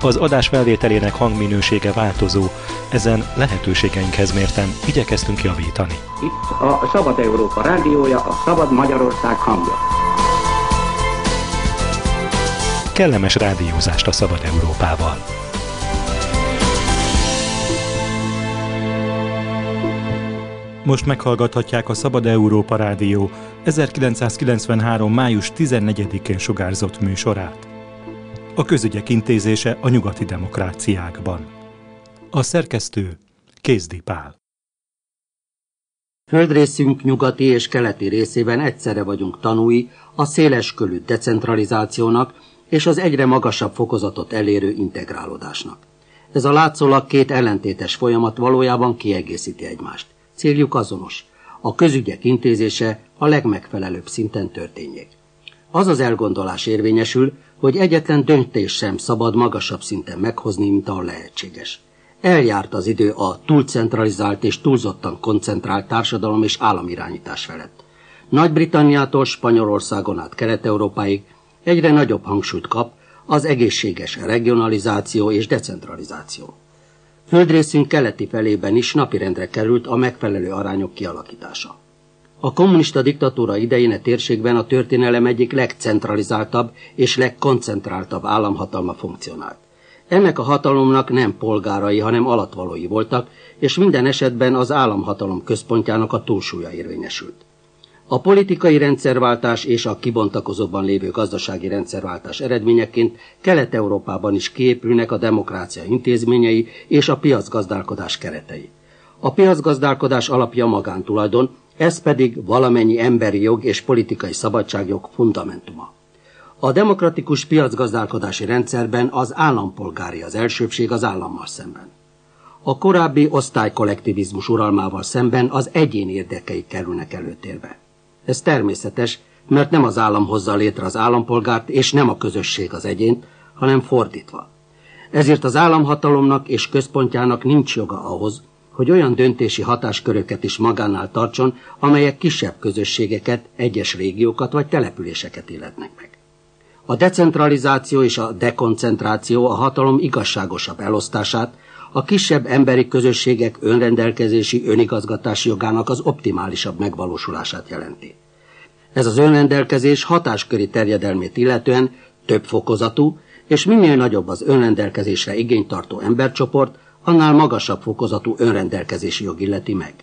Az adás felvételének hangminősége változó, ezen lehetőségeinkhez mérten igyekeztünk javítani. Itt a Szabad Európa rádiója, a Szabad Magyarország hangja. Kellemes rádiózást a Szabad Európával! Most meghallgathatják a Szabad Európa Rádió 1993. május 14-én sugárzott műsorát. A közügyek intézése a nyugati demokráciákban. A szerkesztő Kézdi Pál. Földrészünk nyugati és keleti részében egyszerre vagyunk tanúi a széleskörű decentralizációnak és az egyre magasabb fokozatot elérő integrálódásnak. Ez a látszólag két ellentétes folyamat valójában kiegészíti egymást. Céljuk azonos. A közügyek intézése a legmegfelelőbb szinten történjék. Az az elgondolás érvényesül, hogy egyetlen döntés sem szabad magasabb szinten meghozni, mint a lehetséges. Eljárt az idő a túlcentralizált és túlzottan koncentrált társadalom és államirányítás felett. Nagy-Britanniától Spanyolországon át Kelet-Európáig egyre nagyobb hangsúlyt kap az egészséges regionalizáció és decentralizáció. Földrészünk keleti felében is napirendre került a megfelelő arányok kialakítása. A kommunista diktatúra idején a térségben a történelem egyik legcentralizáltabb és legkoncentráltabb államhatalma funkcionált. Ennek a hatalomnak nem polgárai, hanem alatvalói voltak, és minden esetben az államhatalom központjának a túlsúlya érvényesült. A politikai rendszerváltás és a kibontakozóban lévő gazdasági rendszerváltás eredményeként Kelet-Európában is kiépülnek a demokrácia intézményei és a piacgazdálkodás keretei. A piacgazdálkodás alapja magántulajdon, ez pedig valamennyi emberi jog és politikai szabadságjog fundamentuma. A demokratikus piacgazdálkodási rendszerben az állampolgári az elsőbség az állammal szemben. A korábbi osztálykollektivizmus uralmával szemben az egyén érdekei kerülnek előtérbe. Ez természetes, mert nem az állam hozza létre az állampolgárt, és nem a közösség az egyént, hanem fordítva. Ezért az államhatalomnak és központjának nincs joga ahhoz, hogy olyan döntési hatásköröket is magánál tartson, amelyek kisebb közösségeket, egyes régiókat vagy településeket illetnek meg. A decentralizáció és a dekoncentráció a hatalom igazságosabb elosztását, a kisebb emberi közösségek önrendelkezési önigazgatási jogának az optimálisabb megvalósulását jelenti. Ez az önrendelkezés hatásköri terjedelmét illetően több fokozatú, és minél nagyobb az önrendelkezésre igényt tartó embercsoport, annál magasabb fokozatú önrendelkezési jog illeti meg.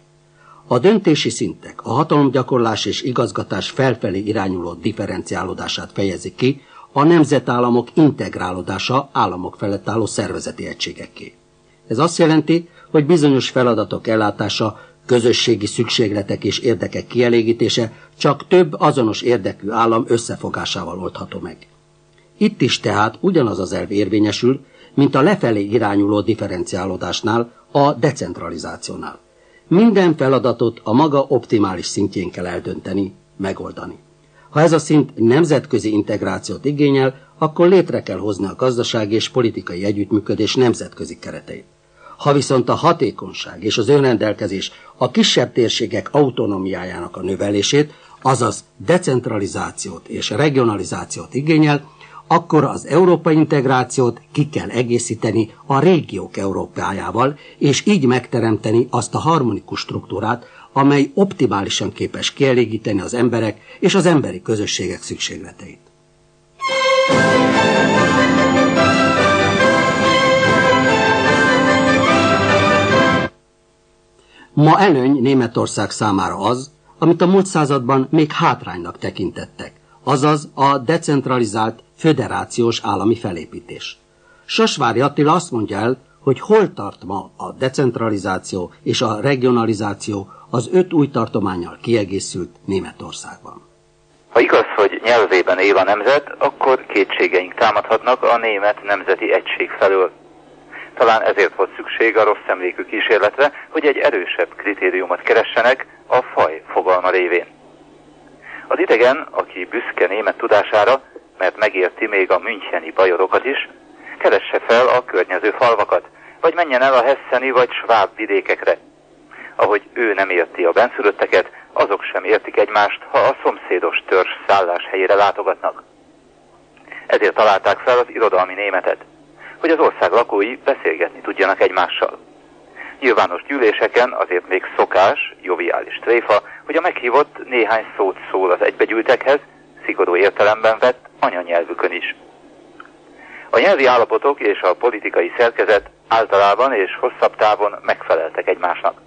A döntési szintek, a hatalomgyakorlás és igazgatás felfelé irányuló differenciálódását fejezi ki, a nemzetállamok integrálódása államok felett álló szervezeti egységekké. Ez azt jelenti, hogy bizonyos feladatok ellátása, közösségi szükségletek és érdekek kielégítése csak több azonos érdekű állam összefogásával oldható meg. Itt is tehát ugyanaz az elv érvényesül, mint a lefelé irányuló differenciálódásnál, a decentralizációnál. Minden feladatot a maga optimális szintjén kell eldönteni, megoldani. Ha ez a szint nemzetközi integrációt igényel, akkor létre kell hozni a gazdasági és politikai együttműködés nemzetközi kereteit. Ha viszont a hatékonyság és az önrendelkezés a kisebb térségek autonómiájának a növelését, azaz decentralizációt és regionalizációt igényel, akkor az európai integrációt ki kell egészíteni a régiók Európájával, és így megteremteni azt a harmonikus struktúrát, amely optimálisan képes kielégíteni az emberek és az emberi közösségek szükségleteit. Ma előny Németország számára az, amit a múlt században még hátránynak tekintettek, azaz a decentralizált, föderációs állami felépítés. Sasvári Attila azt mondja el, hogy hol tart ma a decentralizáció és a regionalizáció az öt új tartományjal kiegészült Németországban. Ha igaz, hogy nyelvében él a nemzet, akkor kétségeink támadhatnak a német nemzeti egység felől. Talán ezért volt szükség a rossz emlékű kísérletre, hogy egy erősebb kritériumot keressenek a faj fogalma révén. Az idegen, aki büszke német tudására, mert megérti még a müncheni bajorokat is, keresse fel a környező falvakat, vagy menjen el a hesseni vagy sváb vidékekre. Ahogy ő nem érti a benszülötteket, azok sem értik egymást, ha a szomszédos törzs szállás helyére látogatnak. Ezért találták fel az irodalmi németet, hogy az ország lakói beszélgetni tudjanak egymással. Nyilvános gyűléseken azért még szokás, joviális tréfa, hogy a meghívott néhány szót szól az egybegyűltekhez, szigorú értelemben vett anyanyelvükön is. A nyelvi állapotok és a politikai szerkezet általában és hosszabb távon megfeleltek egymásnak.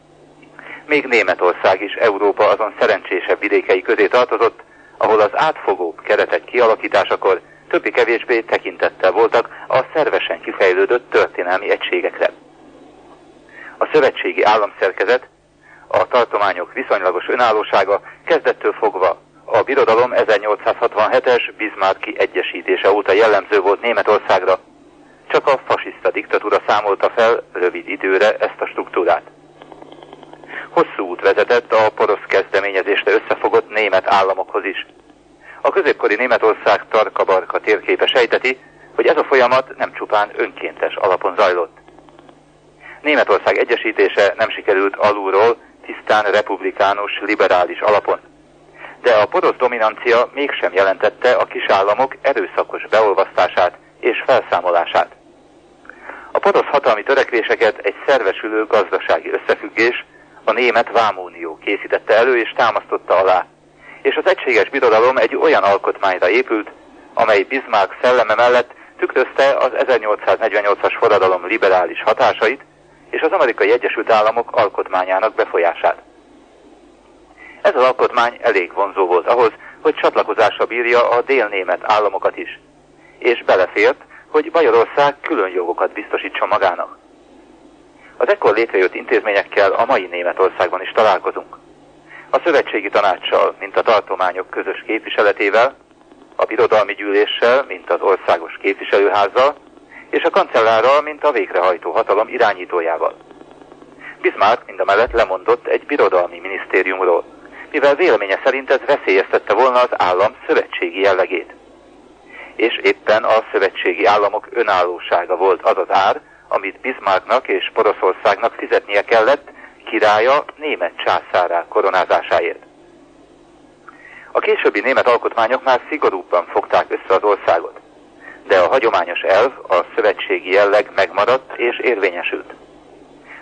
Még Németország is Európa azon szerencsésebb vidékei közé tartozott, ahol az átfogóbb keretek kialakításakor többi-kevésbé tekintettel voltak a szervesen kifejlődött történelmi egységekre. A szövetségi államszerkezet, a tartományok viszonylagos önállósága kezdettől fogva a birodalom 1867-es Bismarcki egyesítése óta jellemző volt Németországra, csak a fasiszta diktatúra számolta fel rövid időre ezt a struktúrát. Hosszú út vezetett a porosz kezdeményezésre összefogott német államokhoz is. A középkori Németország tarka-barka térképe sejteti, hogy ez a folyamat nem csupán önkéntes alapon zajlott. Németország egyesítése nem sikerült alulról, tisztán republikánus, liberális alapon. De a porosz dominancia mégsem jelentette a kisállamok erőszakos beolvasztását és felszámolását. A porosz hatalmi törekvéseket egy szervesülő gazdasági összefüggés, a német Vámúnió készítette elő és támasztotta alá, és az egységes birodalom egy olyan alkotmányra épült, amely Bismarck szelleme mellett tükrözte az 1848-as forradalom liberális hatásait és az amerikai Egyesült Államok alkotmányának befolyását. Ez az alkotmány elég vonzó volt ahhoz, hogy csatlakozásra bírja a délnémet államokat is, és belefért, hogy Bajorország külön jogokat biztosítson magának. Az ekkor létrejött intézményekkel a mai Németországban is találkozunk. A szövetségi tanácssal, mint a tartományok közös képviseletével, a birodalmi gyűléssel, mint az országos képviselőházzal, és a kancellárral, mint a végrehajtó hatalom irányítójával. Bismarck mellett lemondott egy birodalmi minisztériumról, mivel véleménye szerint ez veszélyeztette volna az állam szövetségi jellegét. És éppen a szövetségi államok önállósága volt az az ár, amit Bismarcknak és Poroszországnak fizetnie kellett királya német császárá koronázásáért. A későbbi német alkotmányok már szigorúbban fogták össze az országot, de a hagyományos elv, a szövetségi jelleg megmaradt és érvényesült.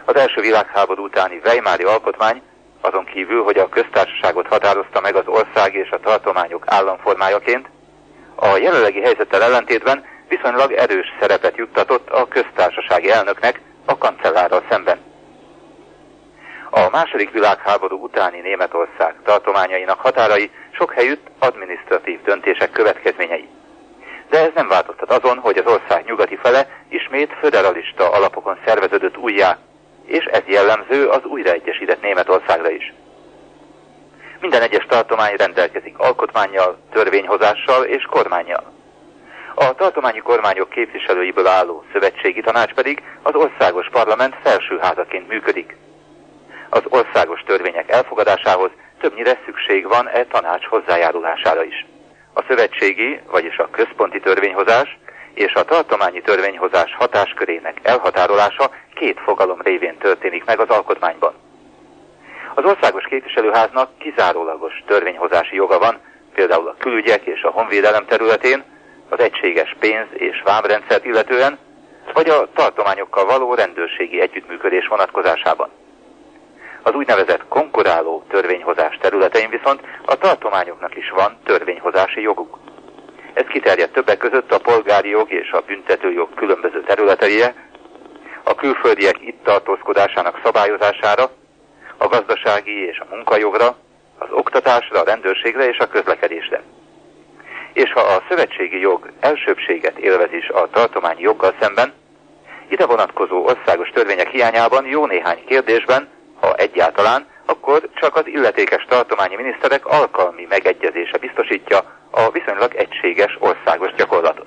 Az első világháború utáni Weimári alkotmány azon kívül, hogy a köztársaságot határozta meg az ország és a tartományok államformájaként, a jelenlegi helyzettel ellentétben viszonylag erős szerepet juttatott a köztársasági elnöknek a kancellárral szemben. A második világháború utáni Németország tartományainak határai sok helyütt adminisztratív döntések következményei. De ez nem változtat azon, hogy az ország nyugati fele ismét föderalista alapokon szerveződött újjá, és ez jellemző az újraegyesített Németországra is. Minden egyes tartomány rendelkezik alkotmányjal, törvényhozással és kormányjal. A tartományi kormányok képviselőiből álló szövetségi tanács pedig az országos parlament felsőházaként működik. Az országos törvények elfogadásához többnyire szükség van e tanács hozzájárulására is. A szövetségi, vagyis a központi törvényhozás és a tartományi törvényhozás hatáskörének elhatárolása két fogalom révén történik meg az alkotmányban. Az országos képviselőháznak kizárólagos törvényhozási joga van, például a külügyek és a honvédelem területén, az egységes pénz- és vámrendszert illetően, vagy a tartományokkal való rendőrségi együttműködés vonatkozásában. Az úgynevezett konkuráló törvényhozás területein viszont a tartományoknak is van törvényhozási joguk. Ez kiterjed többek között a polgári jog és a büntetőjog különböző területeire, a külföldiek itt tartózkodásának szabályozására, a gazdasági és a munkajogra, az oktatásra, a rendőrségre és a közlekedésre. És ha a szövetségi jog elsőbséget élvez is a tartományi joggal szemben, ide vonatkozó országos törvények hiányában jó néhány kérdésben ha egyáltalán, akkor csak az illetékes tartományi miniszterek alkalmi megegyezése biztosítja a viszonylag egységes országos gyakorlatot.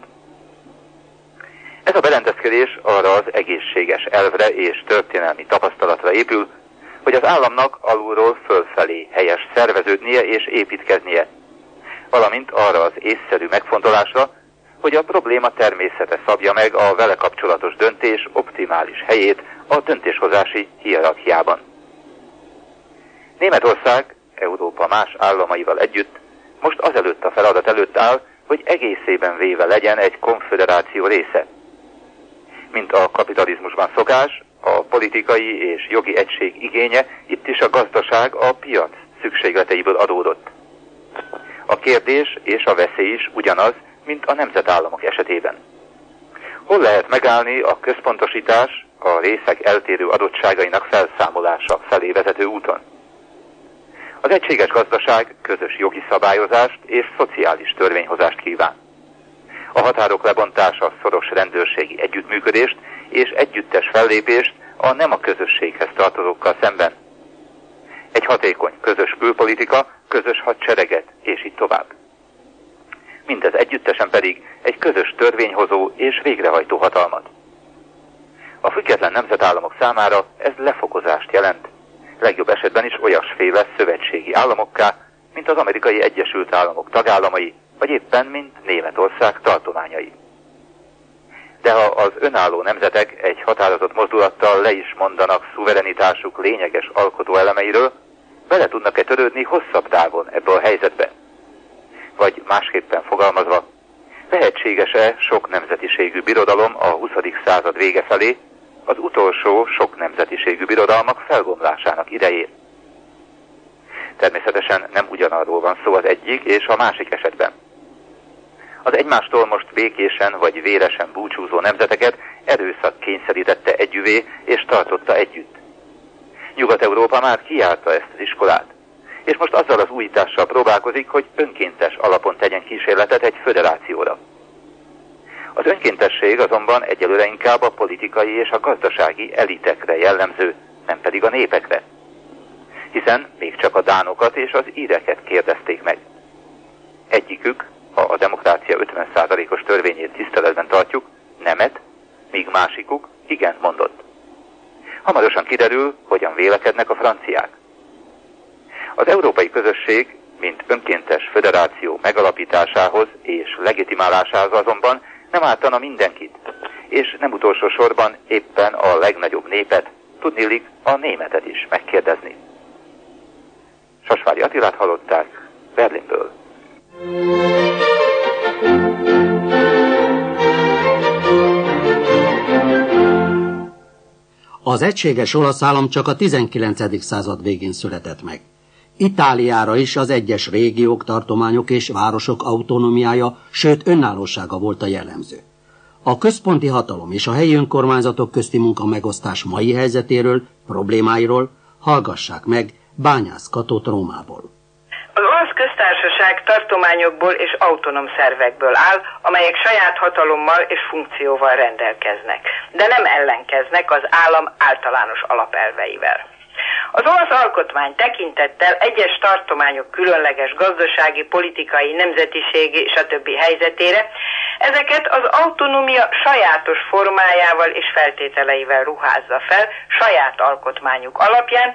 Ez a berendezkedés arra az egészséges elvre és történelmi tapasztalatra épül, hogy az államnak alulról fölfelé helyes szerveződnie és építkeznie, valamint arra az észszerű megfontolásra, hogy a probléma természete szabja meg a vele kapcsolatos döntés optimális helyét a döntéshozási hierarchiában. Németország, Európa más államaival együtt most azelőtt a feladat előtt áll, hogy egészében véve legyen egy konfederáció része. Mint a kapitalizmusban szokás, a politikai és jogi egység igénye itt is a gazdaság a piac szükségleteiből adódott. A kérdés és a veszély is ugyanaz, mint a nemzetállamok esetében. Hol lehet megállni a központosítás a részek eltérő adottságainak felszámolása felé vezető úton? Az egységes gazdaság közös jogi szabályozást és szociális törvényhozást kíván. A határok lebontása szoros rendőrségi együttműködést és együttes fellépést a nem a közösséghez tartozókkal szemben. Egy hatékony közös külpolitika, közös hadsereget, és így tovább. Mindez együttesen pedig egy közös törvényhozó és végrehajtó hatalmat. A független nemzetállamok számára ez lefokozást jelent, legjobb esetben is olyasféle szövetségi államokká, mint az amerikai Egyesült Államok tagállamai, vagy éppen mint Németország tartományai. De ha az önálló nemzetek egy határozott mozdulattal le is mondanak szuverenitásuk lényeges alkotó elemeiről, bele tudnak-e törődni hosszabb távon ebbe a helyzetbe? Vagy másképpen fogalmazva, lehetséges-e sok nemzetiségű birodalom a 20. század vége felé, az utolsó sok nemzetiségű birodalmak felgomlásának idején? Természetesen nem ugyanarról van szó az egyik és a másik esetben. Az egymástól most békésen vagy véresen búcsúzó nemzeteket erőszak kényszerítette együvé és tartotta együtt. Nyugat-Európa már kiállta ezt az iskolát, és most azzal az újítással próbálkozik, hogy önkéntes alapon tegyen kísérletet egy föderációra. Az önkéntesség azonban egyelőre inkább a politikai és a gazdasági elitekre jellemző, nem pedig a népekre. Hiszen még csak a dánokat és az íreket kérdezték meg. Egyikük, ha a demokrácia 50%-os törvényét tiszteletben tartjuk, nemet, míg másikuk igen mondott. Hamarosan kiderül, hogyan vélekednek a franciák. Az európai közösség, mint önkéntes föderáció megalapításához és legitimálásához azonban nem ártana mindenkit, és nem utolsó sorban éppen a legnagyobb népet, tudnélik a németet is megkérdezni. Sasvári Attilát hallották Berlinből. Az egységes olasz állam csak a 19. század végén született meg. Itáliára is az egyes régiók, tartományok és városok autonómiája, sőt önállósága volt a jellemző. A központi hatalom és a helyi önkormányzatok közti munka megosztás mai helyzetéről, problémáiról hallgassák meg Bányász Katót Rómából. Az olasz köztársaság tartományokból és autonóm szervekből áll, amelyek saját hatalommal és funkcióval rendelkeznek, de nem ellenkeznek az állam általános alapelveivel. Az olasz alkotmány tekintettel egyes tartományok különleges gazdasági, politikai, nemzetiségi stb. helyzetére ezeket az autonómia sajátos formájával és feltételeivel ruházza fel saját alkotmányuk alapján,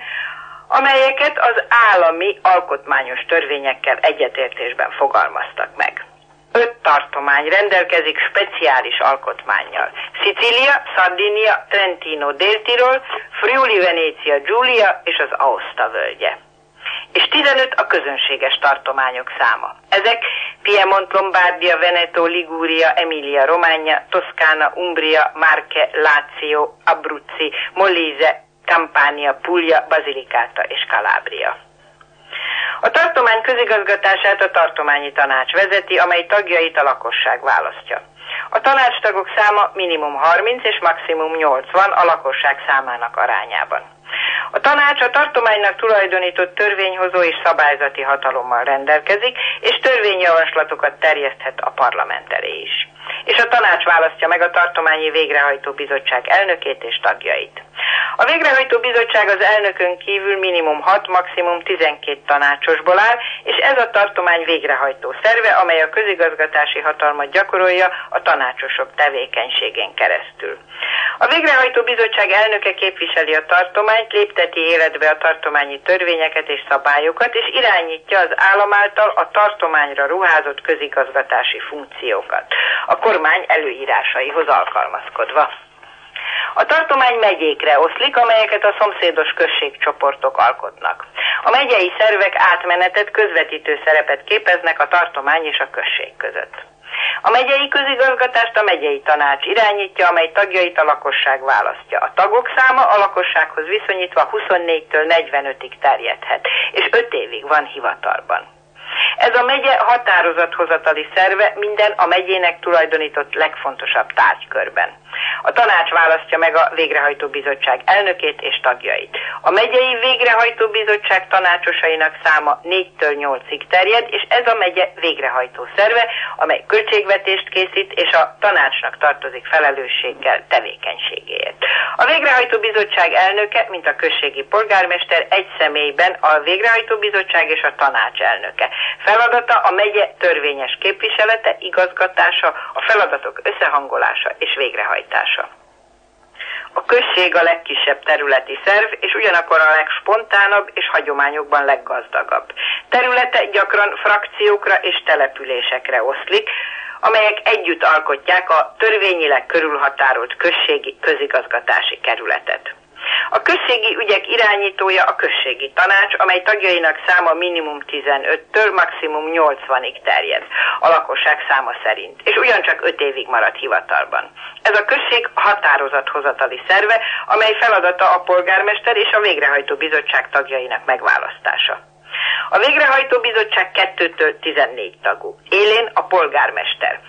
amelyeket az állami alkotmányos törvényekkel egyetértésben fogalmaztak meg. Öt tartomány rendelkezik speciális alkotmányjal. Szicília, Sardinia, Trentino, Dél-Tirol, Friuli, Venécia, Giulia és az Aosta völgye. És 15 a közönséges tartományok száma. Ezek Piemont, Lombardia, Veneto, Liguria, Emilia, Romagna, Toszkána, Umbria, Marke, Lazio, Abruzzi, Molise, Campania, Puglia, Basilicata és Calabria. A tartomány közigazgatását a tartományi tanács vezeti, amely tagjait a lakosság választja. A tanácstagok száma minimum 30 és maximum 80 a lakosság számának arányában. A tanács a tartománynak tulajdonított törvényhozó és szabályzati hatalommal rendelkezik, és törvényjavaslatokat terjeszthet a parlament elé is és a tanács választja meg a tartományi végrehajtó bizottság elnökét és tagjait. A végrehajtó bizottság az elnökön kívül minimum 6, maximum 12 tanácsosból áll, és ez a tartomány végrehajtó szerve, amely a közigazgatási hatalmat gyakorolja a tanácsosok tevékenységén keresztül. A végrehajtó bizottság elnöke képviseli a tartományt, lépteti életbe a tartományi törvényeket és szabályokat, és irányítja az állam által a tartományra ruházott közigazgatási funkciókat. A kormány előírásaihoz alkalmazkodva. A tartomány megyékre oszlik, amelyeket a szomszédos községcsoportok alkotnak. A megyei szervek átmenetet közvetítő szerepet képeznek a tartomány és a község között. A megyei közigazgatást a megyei tanács irányítja, amely tagjait a lakosság választja. A tagok száma a lakossághoz viszonyítva 24-től 45-ig terjedhet, és 5 évig van hivatalban. Ez a megye határozathozatali szerve minden a megyének tulajdonított legfontosabb tárgykörben. A tanács választja meg a végrehajtó bizottság elnökét és tagjait. A megyei végrehajtó bizottság tanácsosainak száma 4-től 8-ig terjed, és ez a megye végrehajtó szerve, amely költségvetést készít, és a tanácsnak tartozik felelősséggel tevékenységéért. A végrehajtó bizottság elnöke, mint a községi polgármester egy személyben a végrehajtó bizottság és a tanács elnöke. Feladata a megye törvényes képviselete, igazgatása, a feladatok összehangolása és végrehajtása. A község a legkisebb területi szerv, és ugyanakkor a legspontánabb és hagyományokban leggazdagabb. Területe gyakran frakciókra és településekre oszlik, amelyek együtt alkotják a törvényileg körülhatárolt községi közigazgatási kerületet. A községi ügyek irányítója a községi tanács, amely tagjainak száma minimum 15-től maximum 80-ig terjed, a lakosság száma szerint, és ugyancsak 5 évig marad hivatalban. Ez a község határozathozatali szerve, amely feladata a polgármester és a végrehajtó bizottság tagjainak megválasztása. A végrehajtó bizottság 2-től 14 tagú. Élén a polgármester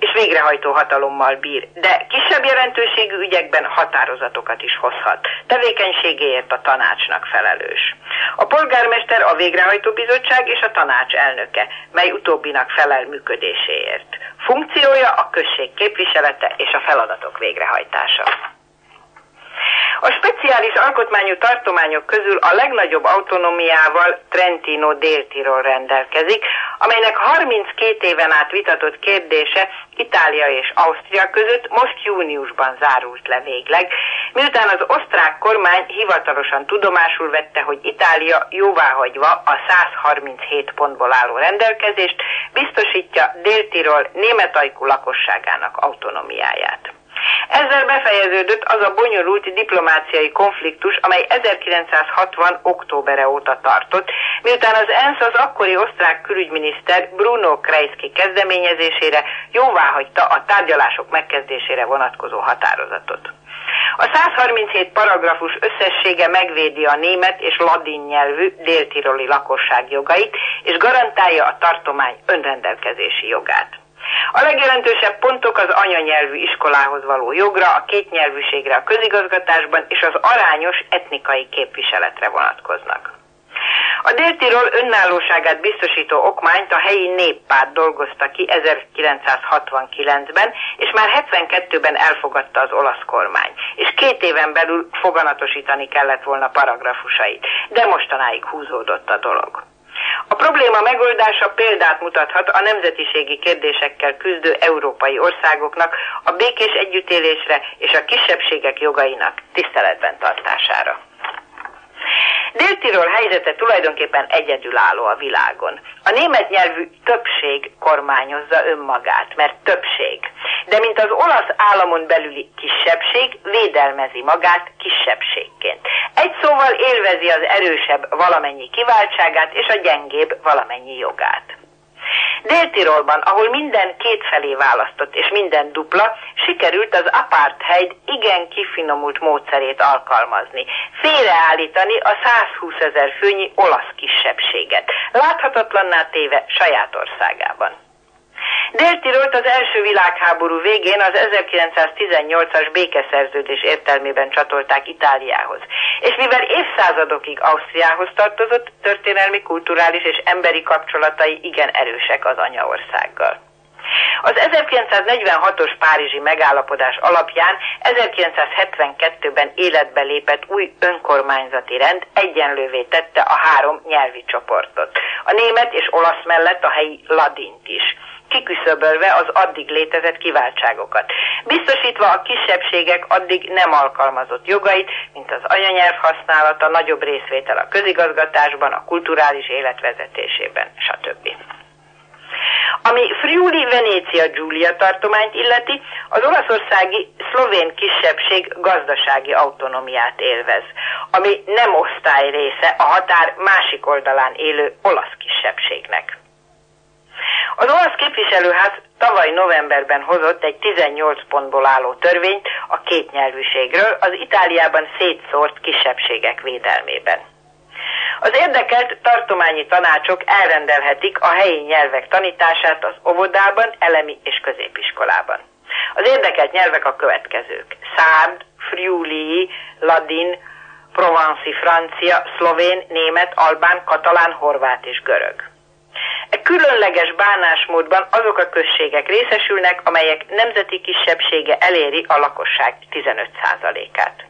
és végrehajtó hatalommal bír, de kisebb jelentőségű ügyekben határozatokat is hozhat. Tevékenységéért a tanácsnak felelős. A polgármester a végrehajtó bizottság és a tanács elnöke, mely utóbbinak felel működéséért. Funkciója a község képviselete és a feladatok végrehajtása. A speciális alkotmányú tartományok közül a legnagyobb autonomiával Trentino Dél-Tirol rendelkezik, amelynek 32 éven át vitatott kérdése Itália és Ausztria között most júniusban zárult le végleg, miután az osztrák kormány hivatalosan tudomásul vette, hogy Itália jóváhagyva a 137 pontból álló rendelkezést biztosítja Dél-Tirol németajkú lakosságának autonomiáját. Ezzel befejeződött az a bonyolult diplomáciai konfliktus, amely 1960. októbere óta tartott, miután az ENSZ az akkori osztrák külügyminiszter Bruno Kreisky kezdeményezésére jóváhagyta a tárgyalások megkezdésére vonatkozó határozatot. A 137 paragrafus összessége megvédi a német és ladin nyelvű déltiroli lakosság jogait, és garantálja a tartomány önrendelkezési jogát. A legjelentősebb pontok az anyanyelvű iskolához való jogra, a kétnyelvűségre a közigazgatásban és az arányos etnikai képviseletre vonatkoznak. A Dél-Tirol önállóságát biztosító okmányt a helyi néppárt dolgozta ki 1969-ben, és már 72-ben elfogadta az olasz kormány, és két éven belül foganatosítani kellett volna paragrafusait, de mostanáig húzódott a dolog. A probléma megoldása példát mutathat a nemzetiségi kérdésekkel küzdő európai országoknak a békés együttélésre és a kisebbségek jogainak tiszteletben tartására. Dél-Tirol helyzete tulajdonképpen egyedülálló a világon. A német nyelvű többség kormányozza önmagát, mert többség. De mint az olasz államon belüli kisebbség, védelmezi magát kisebbségként. Egy szóval élvezi az erősebb valamennyi kiváltságát és a gyengébb valamennyi jogát. Dél-Tirolban, ahol minden kétfelé választott és minden dupla, sikerült az apartheid igen kifinomult módszerét alkalmazni. Félreállítani a 120 ezer főnyi olasz kisebbséget, láthatatlanná téve saját országában. Dél-Tirolt az első világháború végén az 1918-as békeszerződés értelmében csatolták Itáliához. És mivel évszázadokig Ausztriához tartozott, történelmi, kulturális és emberi kapcsolatai igen erősek az anyaországgal. Az 1946-os Párizsi megállapodás alapján 1972-ben életbe lépett új önkormányzati rend egyenlővé tette a három nyelvi csoportot. A német és olasz mellett a helyi ladint is kiküszöbölve az addig létezett kiváltságokat, biztosítva a kisebbségek addig nem alkalmazott jogait, mint az anyanyelv használata, nagyobb részvétel a közigazgatásban, a kulturális életvezetésében, stb. Ami Friuli Venécia Giulia tartományt illeti, az olaszországi szlovén kisebbség gazdasági autonomiát élvez, ami nem osztály része a határ másik oldalán élő olasz kisebbségnek. Az olasz képviselőház tavaly novemberben hozott egy 18 pontból álló törvényt a kétnyelvűségről az Itáliában szétszórt kisebbségek védelmében. Az érdekelt tartományi tanácsok elrendelhetik a helyi nyelvek tanítását az óvodában, elemi és középiskolában. Az érdekelt nyelvek a következők. Szárd, friuli, ladin, provanci francia, szlovén, német, albán, katalán, horvát és görög. E különleges bánásmódban azok a községek részesülnek, amelyek nemzeti kisebbsége eléri a lakosság 15%-át.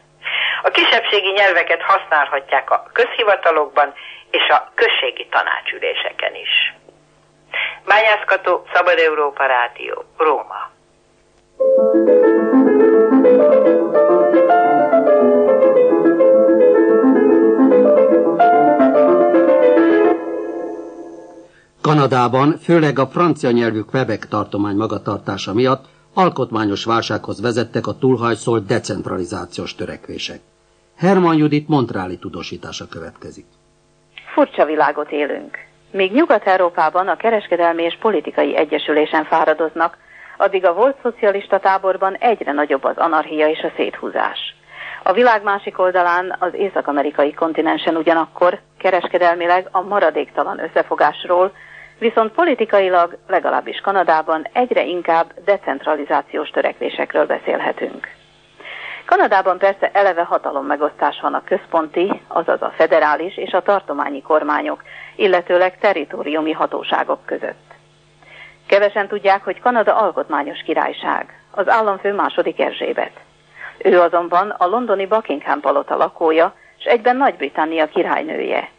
A kisebbségi nyelveket használhatják a közhivatalokban és a községi tanácsüléseken is. Bányászkató, Szabad Európa Rádió, Róma. Kanadában, főleg a francia nyelvű Quebec tartomány magatartása miatt alkotmányos válsághoz vezettek a túlhajszolt decentralizációs törekvések. Herman Judit Montráli tudósítása következik. Furcsa világot élünk. Míg Nyugat-Európában a kereskedelmi és politikai egyesülésen fáradoznak, addig a volt szocialista táborban egyre nagyobb az anarchia és a széthúzás. A világ másik oldalán, az észak-amerikai kontinensen ugyanakkor kereskedelmileg a maradéktalan összefogásról, viszont politikailag, legalábbis Kanadában egyre inkább decentralizációs törekvésekről beszélhetünk. Kanadában persze eleve hatalom megosztás van a központi, azaz a federális és a tartományi kormányok, illetőleg teritoriumi hatóságok között. Kevesen tudják, hogy Kanada alkotmányos királyság, az államfő második Erzsébet. Ő azonban a londoni Buckingham palota lakója, és egyben Nagy-Britannia királynője.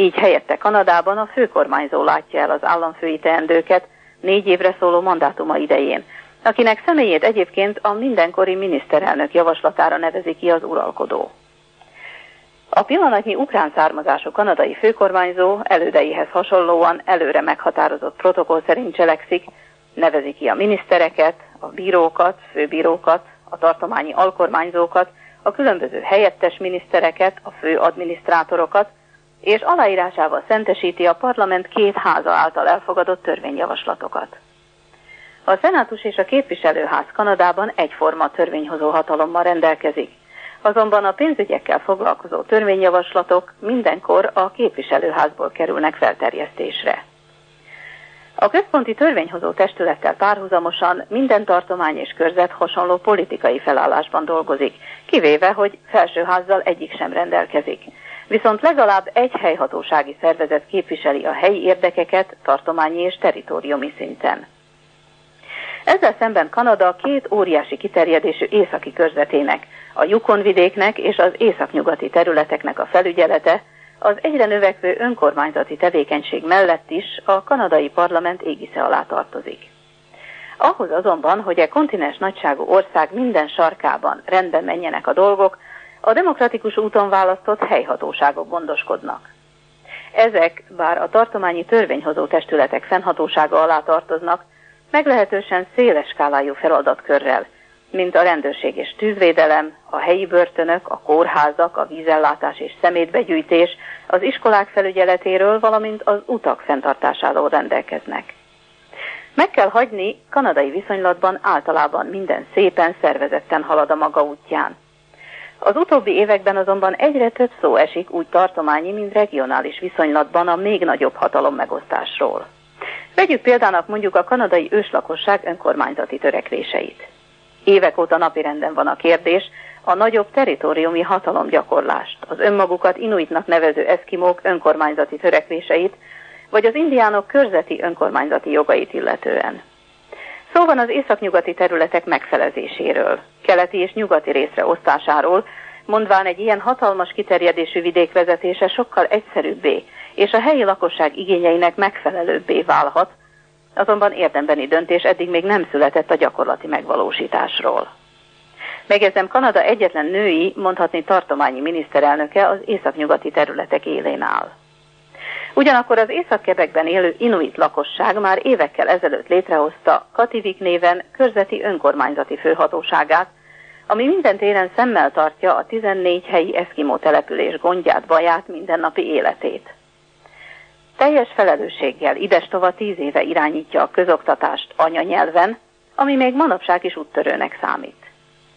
Így helyette Kanadában a főkormányzó látja el az államfői teendőket négy évre szóló mandátuma idején, akinek személyét egyébként a mindenkori miniszterelnök javaslatára nevezi ki az uralkodó. A pillanatnyi ukrán származású kanadai főkormányzó elődeihez hasonlóan előre meghatározott protokoll szerint cselekszik, nevezi ki a minisztereket, a bírókat, főbírókat, a tartományi alkormányzókat, a különböző helyettes minisztereket, a fő adminisztrátorokat, és aláírásával szentesíti a parlament két háza által elfogadott törvényjavaslatokat. A szenátus és a képviselőház Kanadában egyforma törvényhozó hatalommal rendelkezik, azonban a pénzügyekkel foglalkozó törvényjavaslatok mindenkor a képviselőházból kerülnek felterjesztésre. A központi törvényhozó testülettel párhuzamosan minden tartomány és körzet hasonló politikai felállásban dolgozik, kivéve, hogy felsőházzal egyik sem rendelkezik. Viszont legalább egy helyhatósági szervezet képviseli a helyi érdekeket tartományi és teritoriumi szinten. Ezzel szemben Kanada két óriási kiterjedésű északi körzetének, a Yukon vidéknek és az északnyugati területeknek a felügyelete az egyre növekvő önkormányzati tevékenység mellett is a kanadai parlament égisze alá tartozik. Ahhoz azonban, hogy a kontinens nagyságú ország minden sarkában rendben menjenek a dolgok, a demokratikus úton választott helyhatóságok gondoskodnak. Ezek, bár a tartományi törvényhozó testületek fennhatósága alá tartoznak, meglehetősen széles skálájú feladatkörrel, mint a rendőrség és tűzvédelem, a helyi börtönök, a kórházak, a vízellátás és szemétbegyűjtés, az iskolák felügyeletéről, valamint az utak fenntartásáról rendelkeznek. Meg kell hagyni, kanadai viszonylatban általában minden szépen szervezetten halad a maga útján. Az utóbbi években azonban egyre több szó esik úgy tartományi, mint regionális viszonylatban a még nagyobb hatalom megosztásról. Vegyük példának mondjuk a kanadai őslakosság önkormányzati törekvéseit. Évek óta napirenden van a kérdés, a nagyobb teritoriumi hatalomgyakorlást, az önmagukat inuitnak nevező eszkimók önkormányzati törekvéseit, vagy az indiánok körzeti önkormányzati jogait illetően. Szó van az északnyugati területek megfelezéséről, keleti és nyugati részre osztásáról, mondván egy ilyen hatalmas kiterjedésű vidék vezetése sokkal egyszerűbbé és a helyi lakosság igényeinek megfelelőbbé válhat, azonban érdembeni döntés eddig még nem született a gyakorlati megvalósításról. Megjegyzem, Kanada egyetlen női, mondhatni tartományi miniszterelnöke az északnyugati területek élén áll. Ugyanakkor az Észak-Kebekben élő inuit lakosság már évekkel ezelőtt létrehozta Kativik néven körzeti önkormányzati főhatóságát, ami minden téren szemmel tartja a 14 helyi eszkimó település gondját, baját, mindennapi életét. Teljes felelősséggel idestova tíz éve irányítja a közoktatást anyanyelven, ami még manapság is úttörőnek számít.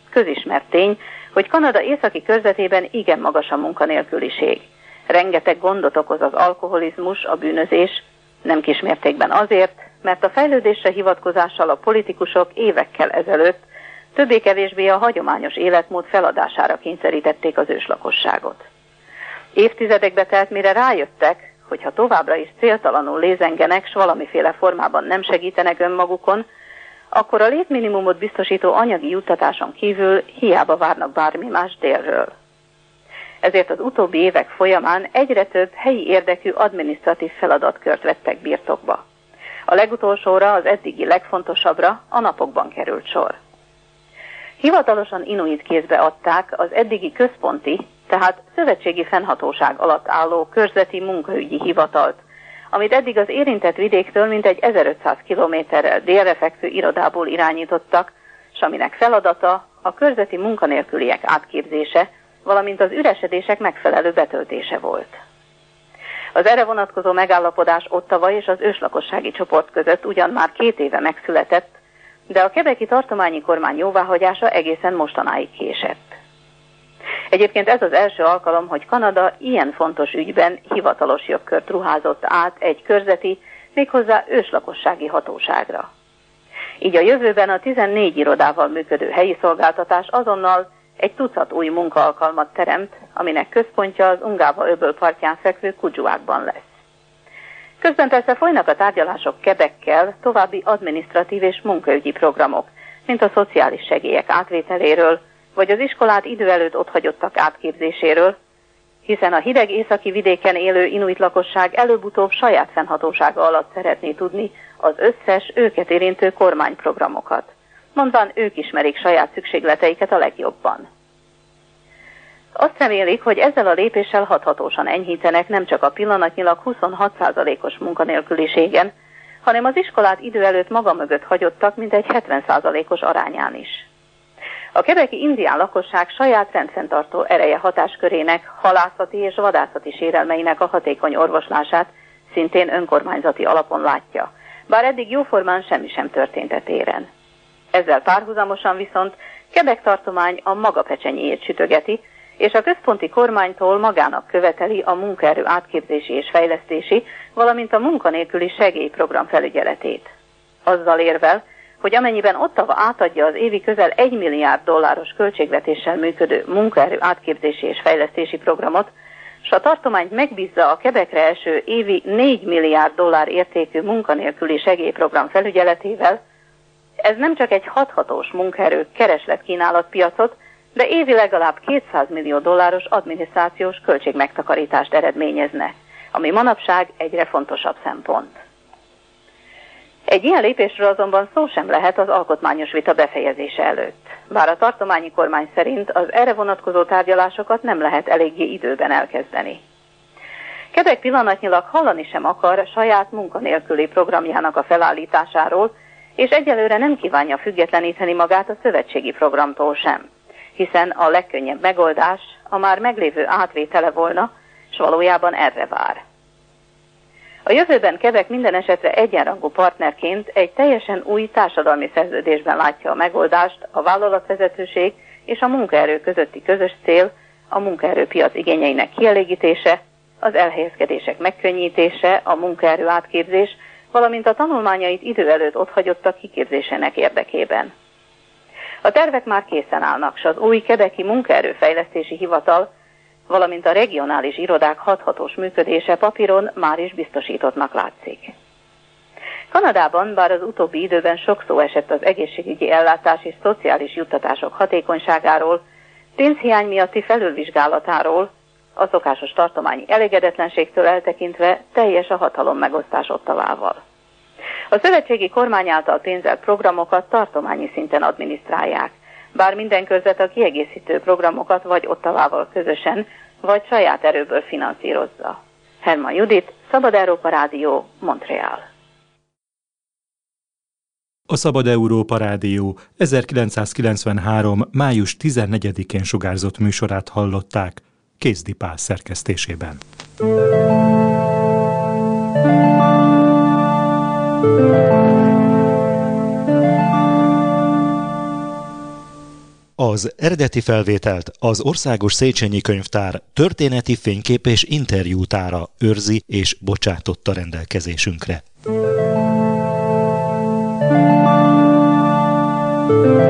Közismert tény, hogy Kanada északi körzetében igen magas a munkanélküliség. Rengeteg gondot okoz az alkoholizmus, a bűnözés, nem kismértékben azért, mert a fejlődésre hivatkozással a politikusok évekkel ezelőtt többé-kevésbé a hagyományos életmód feladására kényszerítették az őslakosságot. Évtizedekbe telt, mire rájöttek, hogy ha továbbra is céltalanul lézengenek, s valamiféle formában nem segítenek önmagukon, akkor a létminimumot biztosító anyagi juttatáson kívül hiába várnak bármi más délről. Ezért az utóbbi évek folyamán egyre több helyi érdekű adminisztratív feladatkört vettek birtokba. A legutolsóra, az eddigi legfontosabbra a napokban került sor. Hivatalosan inuit kézbe adták az eddigi központi, tehát szövetségi fennhatóság alatt álló körzeti munkaügyi hivatalt, amit eddig az érintett vidéktől mintegy 1500 kilométerrel délre fekvő irodából irányítottak, és aminek feladata a körzeti munkanélküliek átképzése, valamint az üresedések megfelelő betöltése volt. Az erre vonatkozó megállapodás Ottava és az őslakossági csoport között ugyan már két éve megszületett, de a kebeki tartományi kormány jóváhagyása egészen mostanáig késett. Egyébként ez az első alkalom, hogy Kanada ilyen fontos ügyben hivatalos jogkört ruházott át egy körzeti, méghozzá őslakossági hatóságra. Így a jövőben a 14 irodával működő helyi szolgáltatás azonnal egy tucat új munkaalkalmat teremt, aminek központja az Ungáva öböl partján fekvő Kudzsuákban lesz. Közben persze folynak a tárgyalások Kebekkel további administratív és munkaügyi programok, mint a szociális segélyek átvételéről, vagy az iskolát idő előtt otthagyottak átképzéséről, hiszen a hideg északi vidéken élő inuit lakosság előbb-utóbb saját fennhatósága alatt szeretné tudni az összes őket érintő kormányprogramokat. Mondván ők ismerik saját szükségleteiket a legjobban. Azt remélik, hogy ezzel a lépéssel hathatósan enyhítenek nem csak a pillanatnyilag 26%-os munkanélküliségen, hanem az iskolát idő előtt maga mögött hagyottak mintegy 70%-os arányán is. A kebeki indián lakosság saját rendfenntartó ereje hatáskörének, halászati és vadászati sérelmeinek a hatékony orvoslását szintén önkormányzati alapon látja, bár eddig jóformán semmi sem történt a téren. Ezzel párhuzamosan viszont Kebek tartomány a maga pecsenyéjét sütögeti, és a központi kormánytól magának követeli a munkaerő átképzési és fejlesztési, valamint a munkanélküli segélyprogram felügyeletét. Azzal érvel, hogy amennyiben Ottawa átadja az évi közel 1 milliárd dolláros költségvetéssel működő munkaerő átképzési és fejlesztési programot, és a tartományt megbízza a Kebekre eső évi 4 milliárd dollár értékű munkanélküli segélyprogram felügyeletével, ez nem csak egy hathatós munkaerő kereslet piacot, de évi legalább 200 millió dolláros adminisztrációs költségmegtakarítást eredményezne, ami manapság egyre fontosabb szempont. Egy ilyen lépésről azonban szó sem lehet az alkotmányos vita befejezése előtt. Bár a tartományi kormány szerint az erre vonatkozó tárgyalásokat nem lehet eléggé időben elkezdeni. Kedek pillanatnyilag hallani sem akar saját munkanélküli programjának a felállításáról, és egyelőre nem kívánja függetleníteni magát a szövetségi programtól sem, hiszen a legkönnyebb megoldás a már meglévő átvétele volna, és valójában erre vár. A jövőben Quebec minden esetre egyenrangú partnerként egy teljesen új társadalmi szerződésben látja a megoldást a vállalatvezetőség és a munkaerő közötti közös cél, a munkaerőpiac igényeinek kielégítése, az elhelyezkedések megkönnyítése, a munkaerő átképzés, valamint a tanulmányait idő előtt otthagyottak kiképzésének érdekében. A tervek már készen állnak, s az új Kebeki Munkaerőfejlesztési Hivatal, valamint a regionális irodák hathatós működése papíron már is biztosítottnak látszik. Kanadában, bár az utóbbi időben sok szó esett az egészségügyi ellátás és szociális juttatások hatékonyságáról, pénzhiány miatti felülvizsgálatáról, a szokásos tartományi elégedetlenségtől eltekintve teljes a hatalom megosztás Ottavával. A szövetségi kormány által pénzelt programokat tartományi szinten adminisztrálják, bár minden körzet a kiegészítő programokat vagy Ottavával közösen, vagy saját erőből finanszírozza. Herman Judit, Szabad Európa Rádió, Montreal. A Szabad Európa Rádió 1993. május 14-én sugárzott műsorát hallották, Kézdi Pál szerkesztésében. Az eredeti felvételt az Országos Széchenyi Könyvtár történeti fénykép és interjútára őrzi és bocsátotta rendelkezésünkre. Thank.